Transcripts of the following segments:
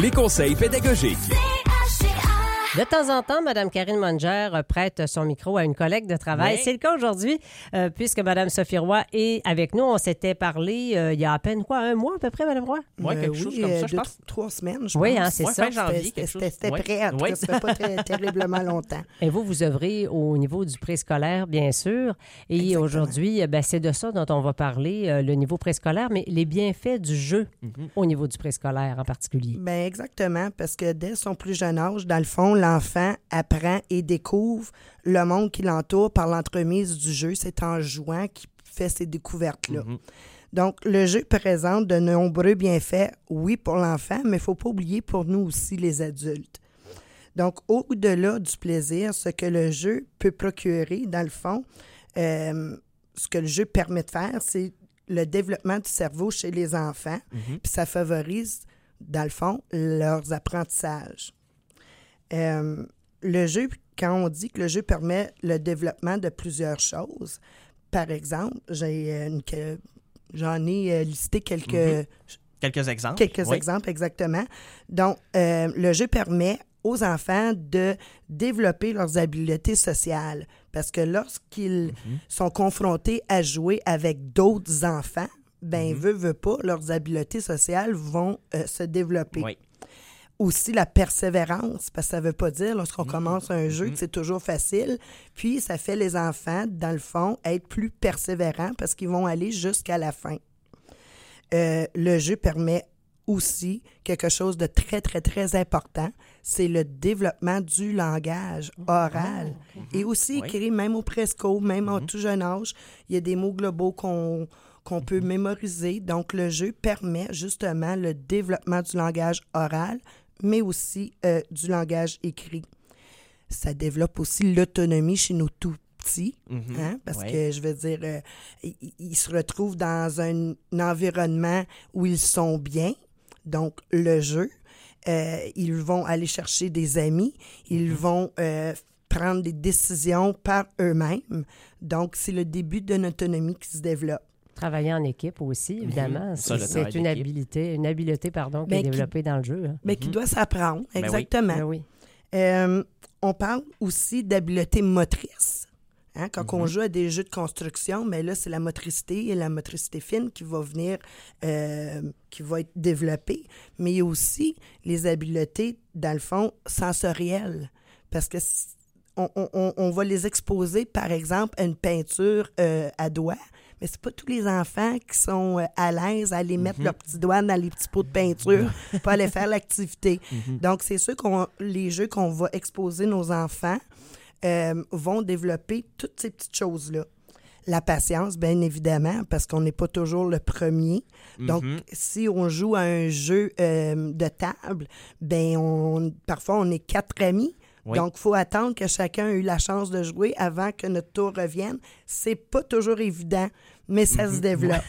les conseils pédagogiques. De temps en temps, Mme Karine Munger prête son micro à une collègue de travail. Oui. C'est le cas aujourd'hui, euh, puisque Mme Sophie Roy est avec nous. On s'était parlé euh, il y a à peine, quoi, un mois à peu près, Mme Roy? Ouais, quelque Euh, chose oui, comme euh, ça, je deux, pense. Trois semaines, je Oui, pense. hein, c'est Ouais, ça. fin janvier, C'était- prêt, en tout cas, pas très, terriblement longtemps. Et vous, vous œuvrez au niveau du préscolaire, bien sûr. Et aujourd'hui, ben, c'est de ça dont on va parler, euh, le niveau préscolaire, mais les bienfaits du jeu Mhm. au niveau du préscolaire en particulier. Ben exactement, parce que dès son plus jeune âge, dans le fond, l'enfant apprend et découvre le monde qui l'entoure par l'entremise du jeu. C'est en jouant qu'il fait ces découvertes-là. Mhm. Donc, le jeu présente de nombreux bienfaits, oui, pour l'enfant, mais il ne faut pas oublier pour nous aussi, les adultes. Donc, au-delà du plaisir, ce que le jeu peut procurer, dans le fond, euh, ce que le jeu permet de faire, c'est le développement du cerveau chez les enfants, Mhm. puis ça favorise, dans le fond, leurs apprentissages. Euh, le jeu, quand on dit que le jeu permet le développement de plusieurs choses, par exemple, j'ai euh, une j'en ai euh, listé quelques, Mhm. Quelques exemples. quelques Oui. exemples exactement. Donc, euh, le jeu permet aux enfants de développer leurs habiletés sociales parce que lorsqu'ils Mhm. sont confrontés à jouer avec d'autres enfants, ben, Mhm. veut, veut pas, leurs habiletés sociales vont euh, se développer Oui. Aussi la persévérance, parce que ça veut pas dire lorsqu'on Mhm. commence un jeu que c'est toujours facile. Puis ça fait les enfants, dans le fond, être plus persévérants parce qu'ils vont aller jusqu'à la fin. Euh, le jeu permet aussi quelque chose de très, très, très important, c'est le développement du langage oral et aussi Oui. écrit même au presco, même au tout jeune âge. Il y a des mots globaux qu'on qu'on peut mémoriser. Donc, le jeu permet justement le développement du langage oral, mais aussi euh, du langage écrit. Ça développe aussi l'autonomie chez nos tout petits, Mhm. hein, parce Ouais. que je veux dire, euh, ils, ils se retrouvent dans un, environnement où ils sont bien, donc le jeu. Euh, ils vont aller chercher des amis, ils vont euh, prendre des décisions par eux-mêmes. Donc, c'est le début d'une autonomie qui se développe. Travailler en équipe aussi, évidemment. Ça, le C'est une habileté, une habileté pardon, qui Ben, est qui- développée dans le jeu. hein. Mais qui doit s'apprendre, oui. exactement. Ben oui. Euh, on parle aussi d'habileté motrice. Hein, quand on joue à des jeux de construction, mais là, c'est la motricité et la motricité fine qui va venir, euh, qui va être développée. Mais il y a aussi les habiletés, dans le fond, sensorielles. Parce que on va les exposer, par exemple, à une peinture euh, à doigts. Mais c'est pas tous les enfants qui sont euh, à l'aise à aller mettre leurs petits doigts dans les petits pots de peinture pour aller faire l'activité. Donc, c'est sûr qu'on les jeux qu'on va exposer nos enfants euh, vont développer toutes ces petites choses-là. La patience, bien évidemment, parce qu'on n'est pas toujours le premier. Donc, Mhm. si on joue à un jeu euh, de table, ben on, parfois on est quatre amis. Oui. Donc, il faut attendre que chacun ait eu la chance de jouer avant que notre tour revienne. C'est pas toujours évident, mais ça Mhm. se développe.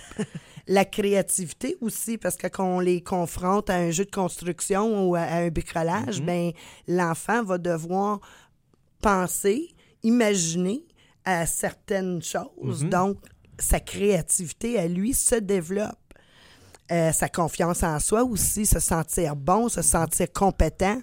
La créativité aussi, parce que quand on les confronte à un jeu de construction ou à, à un bricolage, Mhm. ben l'enfant va devoir penser, imaginer à certaines choses. Mhm. Donc, sa créativité à lui se développe. Euh, sa confiance en soi aussi, se sentir bon, se sentir compétent.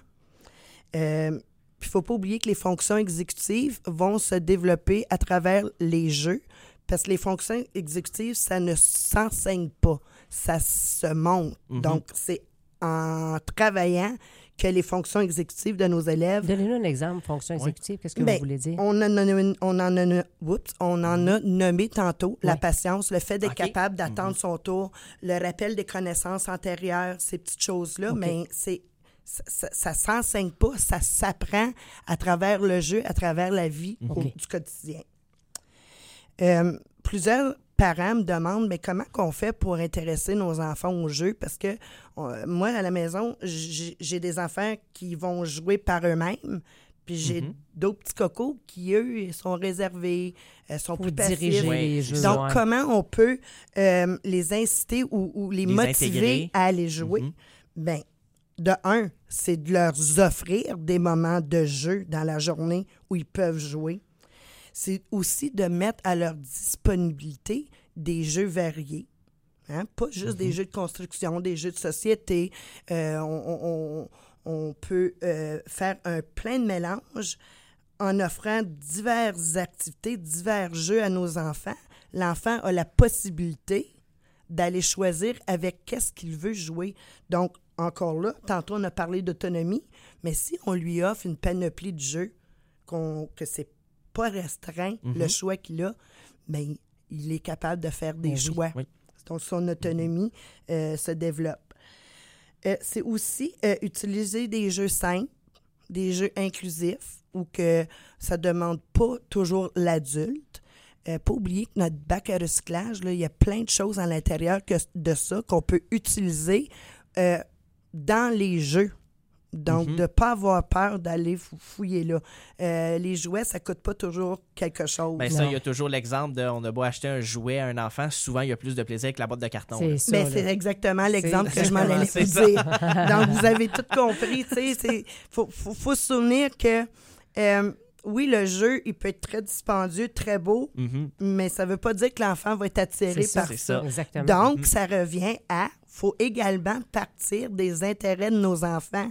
Euh, puis il ne faut pas oublier que les fonctions exécutives vont se développer à travers les jeux, parce que les fonctions exécutives, ça ne s'enseigne pas, ça se monte. Mhm. Donc, c'est en travaillant que les fonctions exécutives de nos élèves Donnez-nous un exemple, fonction exécutive. Qu'est-ce que Ben, vous voulez dire? on, en a, on, en a, oups, on en a nommé tantôt la patience, le fait d'être capable d'attendre son tour, le rappel des connaissances antérieures, ces petites choses-là, mais c'est ça, ça, ça s'enseigne pas, ça s'apprend à travers le jeu, à travers la vie au- du quotidien. Euh, plusieurs parents me demandent mais comment qu'on fait pour intéresser nos enfants au jeu? Parce que moi à la maison j'ai des enfants qui vont jouer par eux-mêmes puis j'ai Mhm. d'autres petits cocos qui eux sont réservés euh, sont Pour plus passifs diriger les jeux. donc ouais. comment on peut euh, les inciter ou, ou les, Les motiver intégrer. à aller jouer? Mhm. ben de un, c'est de leur offrir des moments de jeu dans la journée où ils peuvent jouer. C'est aussi de mettre à leur disponibilité des jeux variés. Hein? Pas juste des jeux de construction, des jeux de société. Euh, on, on- on peut euh, faire un plein de mélange en offrant diverses activités, divers jeux à nos enfants. L'enfant a la possibilité d'aller choisir avec qu'est-ce qu'il veut jouer. Donc, encore là, tantôt on a parlé d'autonomie, mais si on lui offre une panoplie de jeux, qu'on, que c'est pas restreint le choix qu'il a, ben, il est capable de faire des Ben oui, choix. oui. Donc, son autonomie euh, se développe. Euh, c'est aussi euh, utiliser des jeux simples, des jeux inclusifs, où que ça demande pas toujours l'adulte. Pas oublier que notre bac à recyclage, il y a plein de choses à l'intérieur que de ça qu'on peut utiliser dans les jeux. Donc, Mhm. de ne pas avoir peur d'aller fou- fouiller là. Euh, les jouets, ça coûte pas toujours quelque chose. Ben ça, il y a toujours l'exemple de on a beau acheter un jouet à un enfant, souvent il y a plus de plaisir avec la boîte de carton. C'est. Ben, c'est exactement l'exemple que je m'en allais vous dire. Donc, vous avez tout compris. Il faut, faut, faut se souvenir que, euh, oui, le jeu, il peut être très dispendieux, très beau, Mhm. mais ça ne veut pas dire que l'enfant va être attiré ça, par c'est ça. ça. Exactement. Donc, ça revient à, faut également partir des intérêts de nos enfants.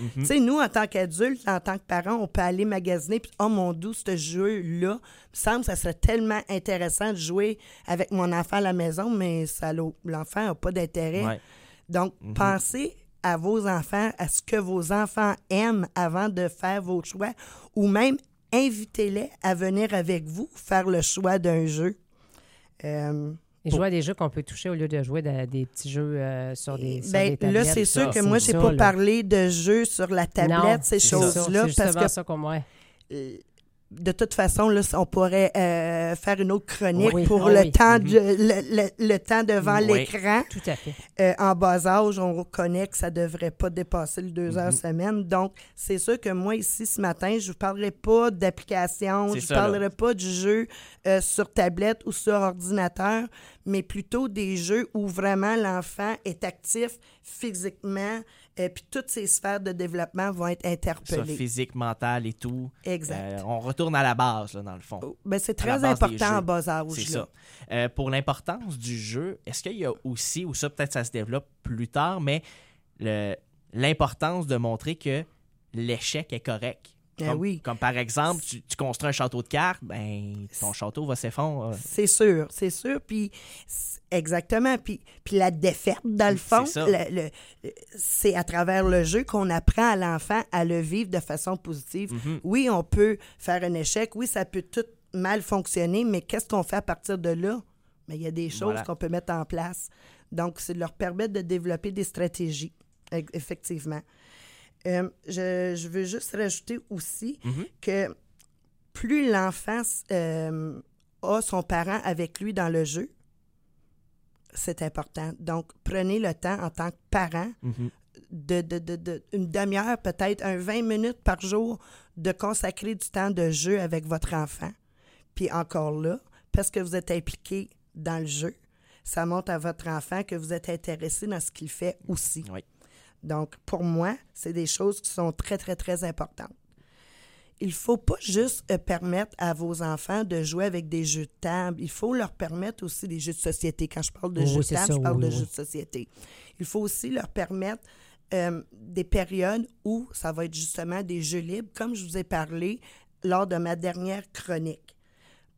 Mhm. Tu sais, nous, en tant qu'adultes, en tant que parents, on peut aller magasiner, puis, oh mon doux, ce jeu-là, me semble que ça serait tellement intéressant de jouer avec mon enfant à la maison, mais ça l'enfant n'a pas d'intérêt. Ouais. Donc, pensez à vos enfants, à ce que vos enfants aiment avant de faire vos choix, ou même invitez-les à venir avec vous faire le choix d'un jeu. Euh, Et jouer à des jeux qu'on peut toucher au lieu de jouer à des petits jeux euh, sur des, sur ben, des là, c'est sûr que moi, c'est j'ai ça, pas là. parlé de jeux sur la tablette, Non, ces choses-là, C'est parce que ça euh, de toute façon, là, on pourrait euh, faire une autre chronique Oui. pour Ah le, oui. temps de- le, le- le temps devant Oui. l'écran. Tout à fait. Euh, en bas âge, on reconnaît que ça ne devrait pas dépasser le deux heures semaine. Donc, c'est sûr que moi, ici, ce matin, je ne vous parlerai pas d'application, je ne là. parlerai pas du jeu euh, sur tablette ou sur ordinateur, mais plutôt des jeux où vraiment l'enfant est actif physiquement, et puis toutes ses sphères de développement vont être interpellées. physique, mental et tout. Exact. Euh, on retourne à la base, là, dans le fond. Ben, c'est très important en bas âge. C'est ça. Euh, pour l'importance du jeu, est-ce qu'il y a aussi, ou ça peut-être ça se développe plus tard, mais l'importance de montrer que l'échec est correct. Ben Comme, oui. comme par exemple, tu, tu construis un château de cartes, ben ton château va s'effondrer. C'est sûr, c'est sûr. Puis, exactement. Puis, puis la défaite, dans le fond, C'est à travers le jeu qu'on apprend à l'enfant à le vivre de façon positive. Mhm. Oui, on peut faire un échec. Oui, ça peut tout mal fonctionner, mais qu'est-ce qu'on fait à partir de là? Mais il y a des choses Voilà. qu'on peut mettre en place. Donc, c'est de leur permettre de développer des stratégies, e- effectivement. Euh, je, je veux juste rajouter aussi Mhm. que plus l'enfant euh, a son parent avec lui dans le jeu, c'est important. Donc, prenez le temps en tant que parent Mhm. de, de, de- de- une demi-heure, peut-être un 20 minutes par jour, de consacrer du temps de jeu avec votre enfant. Puis encore là, parce que vous êtes impliqué dans le jeu, ça montre à votre enfant que vous êtes intéressé dans ce qu'il fait aussi. Oui. Donc, pour moi, c'est des choses qui sont très, très, très importantes. Il ne faut pas juste euh, permettre à vos enfants de jouer avec des jeux de table. Il faut leur permettre aussi des jeux de société. Quand je parle de Oui, jeux de table, ça, je parle oui, de oui. jeux de société. Il faut aussi leur permettre euh, des périodes où ça va être justement des jeux libres, comme je vous ai parlé lors de ma dernière chronique.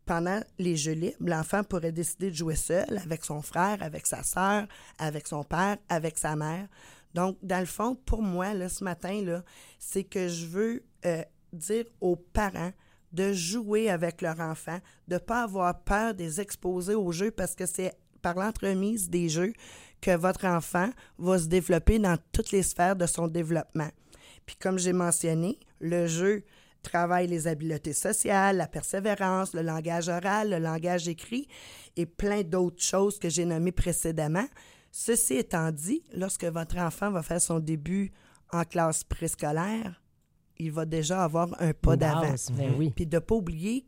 Pendant les jeux libres, l'enfant pourrait décider de jouer seul, avec son frère, avec sa sœur, avec son père, avec sa mère. Donc, dans le fond, pour moi, là, ce matin, c'est que je veux euh, dire aux parents de jouer avec leur enfant, de ne pas avoir peur de les exposer aux jeux parce que c'est par l'entremise des jeux que votre enfant va se développer dans toutes les sphères de son développement. Puis comme j'ai mentionné, le jeu travaille les habiletés sociales, la persévérance, le langage oral, le langage écrit et plein d'autres choses que j'ai nommées précédemment. Ceci étant dit, lorsque votre enfant va faire son début en classe préscolaire, il va déjà avoir un pas d'avance. ben oui. Puis de ne pas oublier,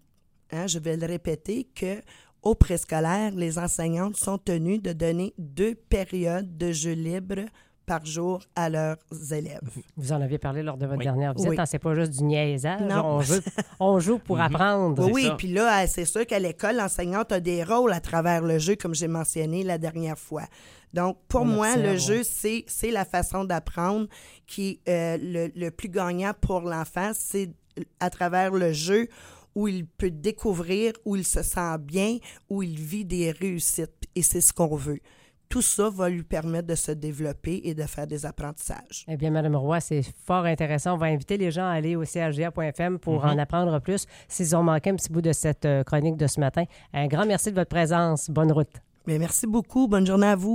hein, je vais le répéter, que au préscolaire, les enseignantes sont tenues de donner deux périodes de jeu libre par jour à leurs élèves. Vous en aviez parlé lors de votre Oui. dernière visite. Oui. hein, c'est pas juste du niaisage. Non. On, joue, on joue pour apprendre. Oui, puis là, c'est sûr qu'à l'école, l'enseignante a des rôles à travers le jeu, comme j'ai mentionné la dernière fois. Donc, pour On moi, observe, le ouais. jeu, c'est, c'est la façon d'apprendre qui est euh, le, le plus gagnant pour l'enfant. C'est à travers le jeu où il peut découvrir, où il se sent bien, où il vit des réussites. Et c'est ce qu'on veut. Tout ça va lui permettre de se développer et de faire des apprentissages. Eh bien, Madame Roy, c'est fort intéressant. On va inviter les gens à aller au CHGA.fm pour en apprendre plus s'ils ont manqué un petit bout de cette euh, chronique de ce matin. Un grand merci de votre présence. Bonne route. Merci beaucoup. Bonne journée à vous.